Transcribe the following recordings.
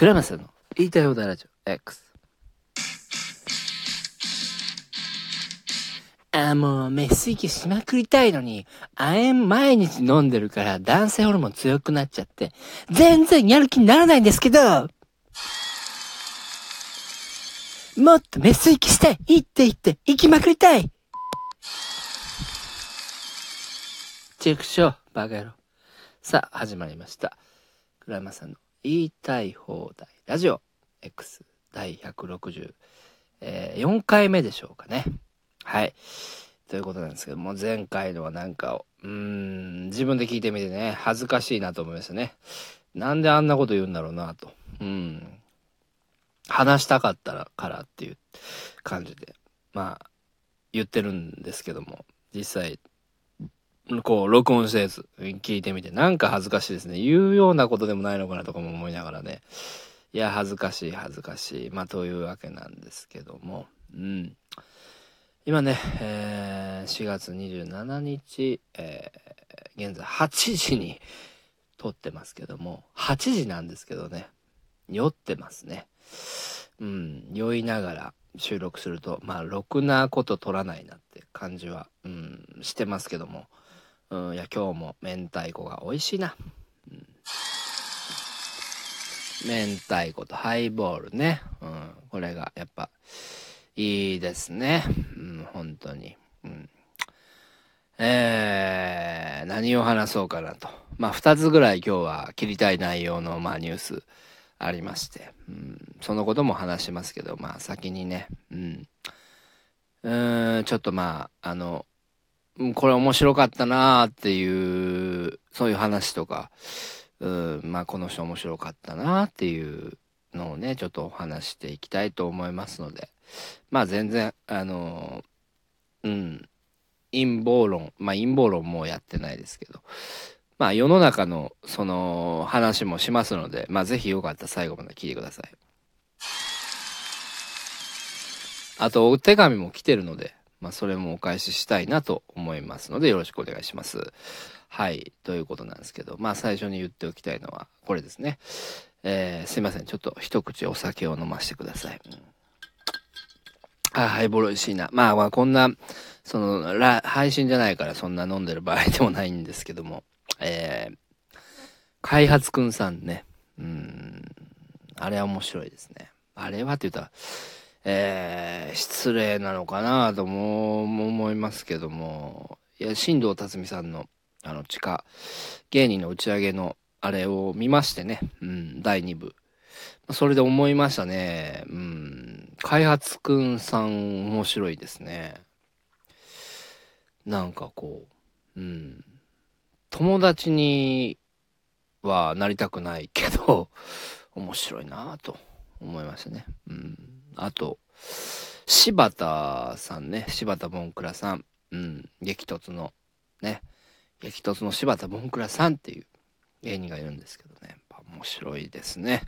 クラマスの言いたい放題ラジオ X。あ、もう、メス息しまくりたいのに、亜鉛毎日飲んでるから男性ホルモン強くなっちゃって、全然やる気にならないんですけど、もっとメス息したい行って行って行きまくりたいチェックしよう、バカ野郎。さあ、始まりました。倉山さんの言いたい放題ラジオ X 第160え4回目でしょうかね。はい。ということなんですけども、前回のはなんか、うーん、自分で聞いてみてね、恥ずかしいなと思いましたね。なんであんなこと言うんだろうなと。うん。話したかったからっていう感じで、まあ、言ってるんですけども、実際、こう、録音したやつ、聞いてみて、なんか恥ずかしいですね。言うようなことでもないのかなとかも思いながらね。いや、恥ずかしい、恥ずかしい。まあ、というわけなんですけども。うん。今ね、えー、4月27日、えー、現在8時に撮ってますけども、8時なんですけどね、酔ってますね。うん、酔いながら収録すると、まあ、ろくなこと撮らないなって感じは、うん、してますけども、うん、いや、今日も明太子が美味しいな。うん、明太子とハイボールね。うん、これがやっぱいいですね。うん、本当に。うん、えー、何を話そうかなと。まあ、2つぐらい今日は切りたい内容の、まあ、ニュースありまして、うん、そのことも話しますけど、まあ、先にね、うん、うん、ちょっとまあ、あの、これ面白かったなーっていう、そういう話とか、うん、まあこの人面白かったなーっていうのをね、ちょっとお話していきたいと思いますので、まあ全然、あのー、うん、陰謀論、まあ陰謀論もやってないですけど、まあ世の中のその話もしますので、まあぜひよかったら最後まで聞いてください。あとお手紙も来てるので、まあ、それもお返ししたいなと思いますので、よろしくお願いします。はい。ということなんですけど、まあ、最初に言っておきたいのは、これですね。えー、すいません。ちょっと一口お酒を飲ませてください。うん、あ、ハイボール美味しいな。まあまあ、こんな、その、配信じゃないからそんな飲んでる場合でもないんですけども、えー、開発くんさんね。うん、あれは面白いですね。あれはって言ったら、えー、失礼なのかなとも思いますけども、いや、新藤辰巳さんの、あの、地下芸人の打ち上げのあれを見ましてね、うん、第2部。それで思いましたね。うん、開発くんさん面白いですね。なんかこう、うん、友達にはなりたくないけど、面白いなぁと思いましたね。うんあと、柴田さんね、柴田ボンクラさん。うん、激突の、ね、激突の柴田ボンクラさんっていう芸人がいるんですけどね、面白いですね。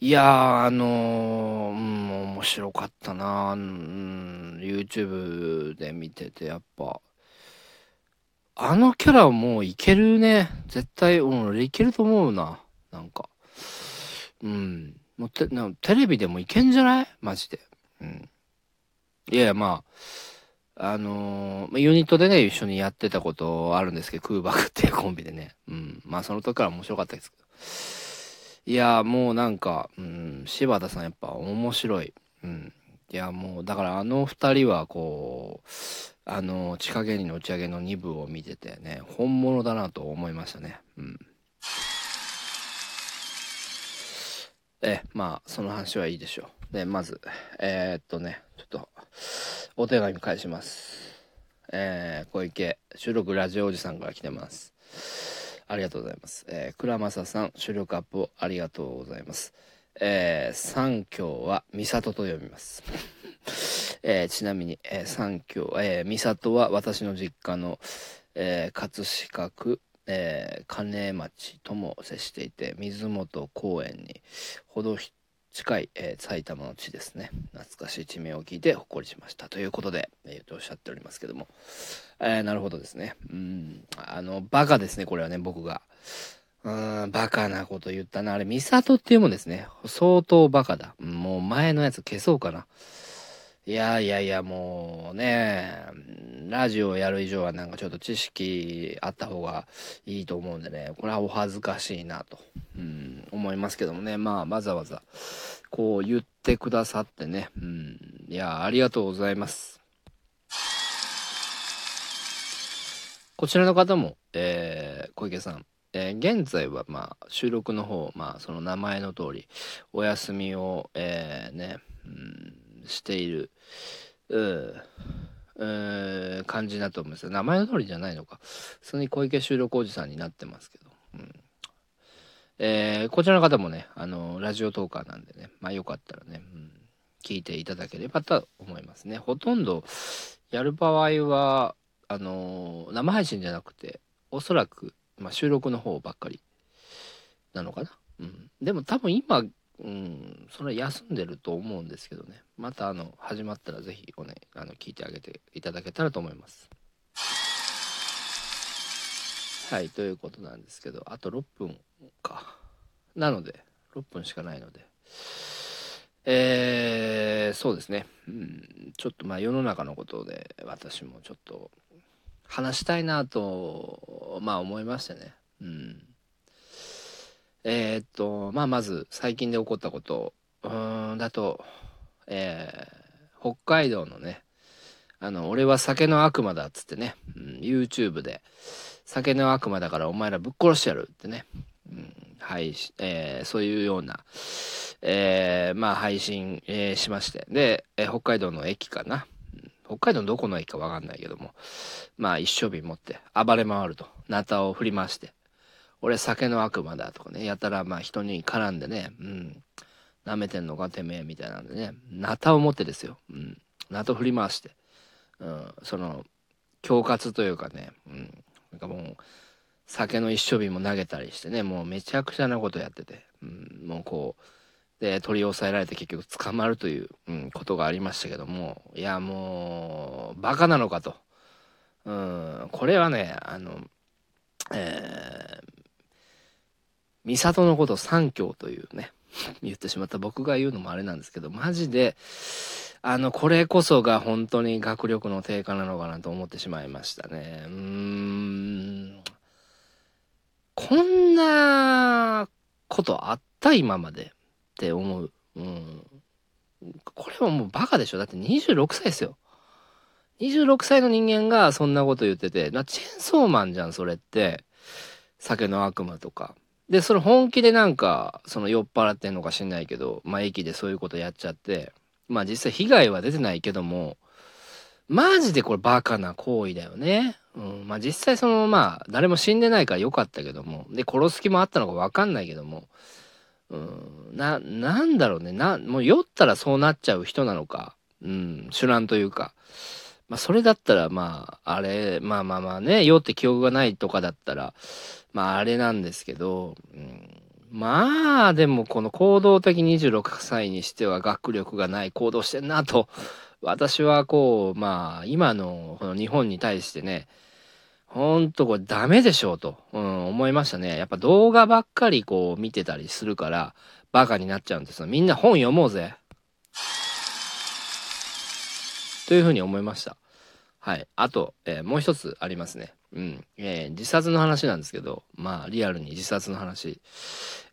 いやー、あのー、うん、面白かったなうん、YouTube で見てて、やっぱ、あのキャラはもういけるね。絶対、うん、いけると思うな。なんか。うん。もうテテレビでもいけんじゃない？マジで。うん。いやいや、まあ、あのー、ユニットでね、一緒にやってたことあるんですけど、空爆っていうコンビでね。うん。まあ、その時から面白かったですけど。いや、もうなんか、うん、柴田さんやっぱ面白い。うん。いや、もう、だからあの二人はこう、あの、地下芸人の打ち上げの2部を見ててね、本物だなと思いましたね。うん。え、まあ、その話はいいでしょう。で、まず、えー、っとね、ちょっと、お手紙返します。えー、小池、収録ラジオおじさんから来てます。ありがとうございます。えー、倉正さん、収録アップをありがとうございます。えー、三教は、美里と読みます。えー、ちなみに、えー、三教、えー、美里は私の実家の、えー、葛飾区、えー、金町とも接していて水元公園にほど近い、えー、埼玉の地ですね懐かしい地名を聞いてほっこりしましたということで、えー、とおっしゃっておりますけども、えー、なるほどですねうんあのバカですねこれはね僕がうん、バカなこと言ったな。あれ、ミサトっていうもんですね。相当バカだ。もう前のやつ消そうかな。いやいやいや、もうね、ラジオやる以上はなんかちょっと知識あった方がいいと思うんでね、これはお恥ずかしいなと、うん、思いますけどもね、まあ、わざわざこう言ってくださってね、うん、いや、ありがとうございます。こちらの方も、えー、小池さん、えー、現在はまあ収録の方、まあその名前の通りお休みを、えー、ね、うん、している、うん、感じだと思います名前の通りじゃないのか。普通に小池収録おじさんになってますけど。うんえー、こちらの方もね、あのラジオトーカーなんでね、まあよかったらね、うん、聞いていただければと思いますね。ほとんどやる場合は、あの生配信じゃなくて、おそらくまあ、収録の方ばっかりなのかな。うん。でも多分今、うん、それ休んでると思うんですけどね。またあの、始まったらぜひおね、あの、聞いてあげていただけたらと思います。はい、ということなんですけど、あと6分か。なので、6分しかないので。えー、そうですね。うん、ちょっとまあ世の中のことで私もちょっと話したいなと、まあ思いましてね。うん。えー、っと、まあまず最近で起こったこと、うん、だと、えー、北海道のね、あの、俺は酒の悪魔だっつってね、うん、YouTube で、酒の悪魔だからお前らぶっ殺してやるってね、うん、はい、えー、そういうような、えー、まあ配信、えー、しまして、で、えー、北海道の駅かな、北海道のどこの駅かわかんないけども、まあ一生瓶持って暴れ回ると、ナタを振り回して、俺酒の悪魔だとかね、やたらまあ人に絡んでね、うん、舐めてんのかてめえみたいなんでね、ナタを持ってですよ、うん、振り回して、うん、その、恐喝というかね、うん、なんかもう、酒の一生瓶も投げたりしてね、もうめちゃくちゃなことやってて、うん、もうこう、で、取り押さえられて結局捕まるという、うん、ことがありましたけども、いや、もう、バカなのかと。うん、これはね、あの、えー、美里のこと三教というね、言ってしまった僕が言うのもあれなんですけど、マジで、あの、これこそが本当に学力の低下なのかなと思ってしまいましたね。うーん。こんなことあった今まで。って思う。うん。これはもうバカでしょだって26歳ですよ。26歳の人間がそんなこと言ってて、な、チェーンソーマンじゃん、それって。酒の悪魔とか。で、それ本気でなんか、その酔っ払ってんのか知んないけど、まあ駅でそういうことやっちゃって、まあ実際被害は出てないけども、マジでこれバカな行為だよね。うん。まあ実際そのまあ誰も死んでないからよかったけども、で殺す気もあったのかわかんないけども、うん、な、なんだろうね。な、もう酔ったらそうなっちゃう人なのか。うん、手段というか。まあ、それだったら、まあ、あれ、まあまあまあね、酔って記憶がないとかだったら、まあ、あれなんですけど、うん、まあ、でも、この行動的26歳にしては学力がない行動してんなと、私はこう、まあ、今のこの日本に対してね、ほんとこれダメでしょうと、うん、思いましたね。やっぱ動画ばっかりこう見てたりするから、バカになっちゃうんですよ。みんな本読もうぜ。というふうに思いました。はい。あと、えー、もう一つありますね。うん。えー、自殺の話なんですけど、まあ、リアルに自殺の話。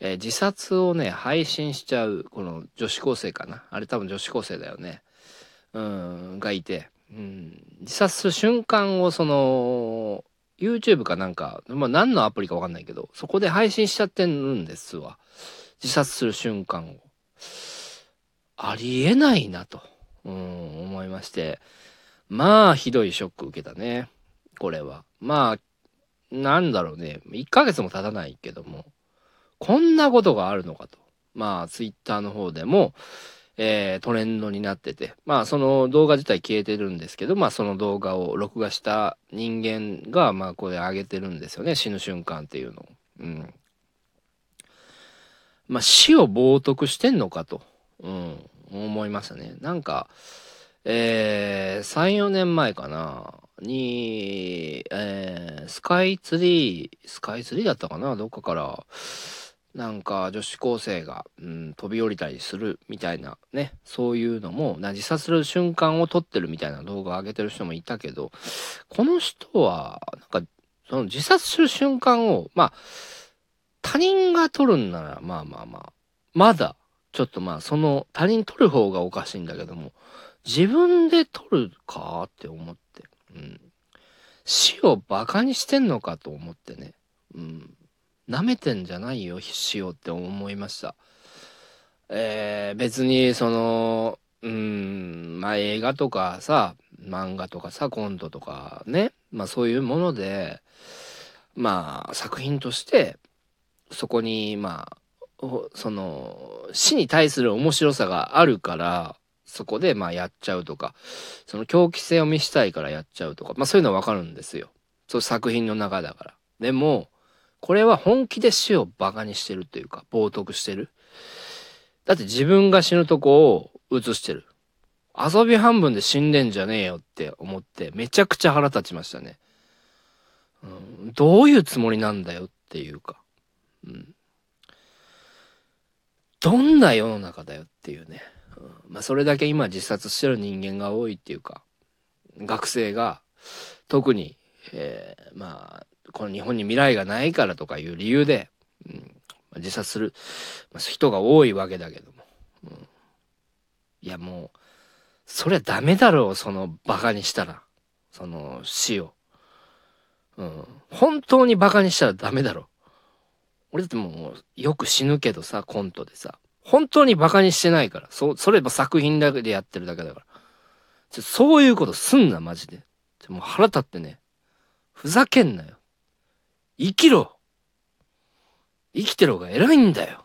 えー、自殺をね、配信しちゃう、この女子高生かな。あれ多分女子高生だよね。うん、がいて、うん、自殺する瞬間をその、YouTube かなんか、まあ何のアプリかわかんないけど、そこで配信しちゃってるんですわ。自殺する瞬間を。ありえないなと、うん、思いまして。まあ、ひどいショック受けたね。これは。まあ、なんだろうね。1ヶ月も経たないけども、こんなことがあるのかと。まあ、Twitter の方でも、えー、トレンドになってて、まあその動画自体消えてるんですけど、まあその動画を録画した人間が、まあこれ上げてるんですよね、死ぬ瞬間っていうのを。うん。まあ死を冒涜してんのかと、うん、思いましたね。なんか、えー、3、4年前かな、に、えー、スカイツリー、スカイツリーだったかな。どっかから、なんか女子高生が、うん、飛び降りたりするみたいなね、そういうのも、な自殺する瞬間を撮ってるみたいな動画を上げてる人もいたけど、この人は、なんか、その自殺する瞬間を、まあ、他人が撮るんなら、まあまあまあ、まだ、ちょっとまあ、その他人撮る方がおかしいんだけども、自分で撮るかって思って。うん。死をバカにしてんのかと思ってね。うん。舐めてんじゃないよ、死をって思いました。えー、別に、その、うん、まあ映画とかさ、漫画とかさ、コントとかね、まあそういうもので、まあ作品として、そこに、まあ、その、死に対する面白さがあるから、そこでまあやっちゃうとか、その狂気性を見したいからやっちゃうとか、まあそういうのはわかるんですよ。そう作品の中だから。でも、これは本気で死をバカにしてるというか、冒涜してる。だって自分が死ぬとこを映してる。遊び半分で死んでんじゃねえよって思って、めちゃくちゃ腹立ちましたね。うん、どういうつもりなんだよっていうか。うん。どんな世の中だよっていうね。うんまあ、それだけ今自殺してる人間が多いっていうか、学生が特に、えー、まあ、この日本に未来がないからとかいう理由で、うん、自殺する、人が多いわけだけども。うん、いやもう、そりゃダメだろう、そのバカにしたら。その死を。うん。本当にバカにしたらダメだろう。俺だってもう、よく死ぬけどさ、コントでさ。本当に馬鹿にしてないから。そう、それば作品だけでやってるだけだから。そういうことすんな、マジで。もう腹立ってね。ふざけんなよ。生きろ生きてる方が偉いんだよ。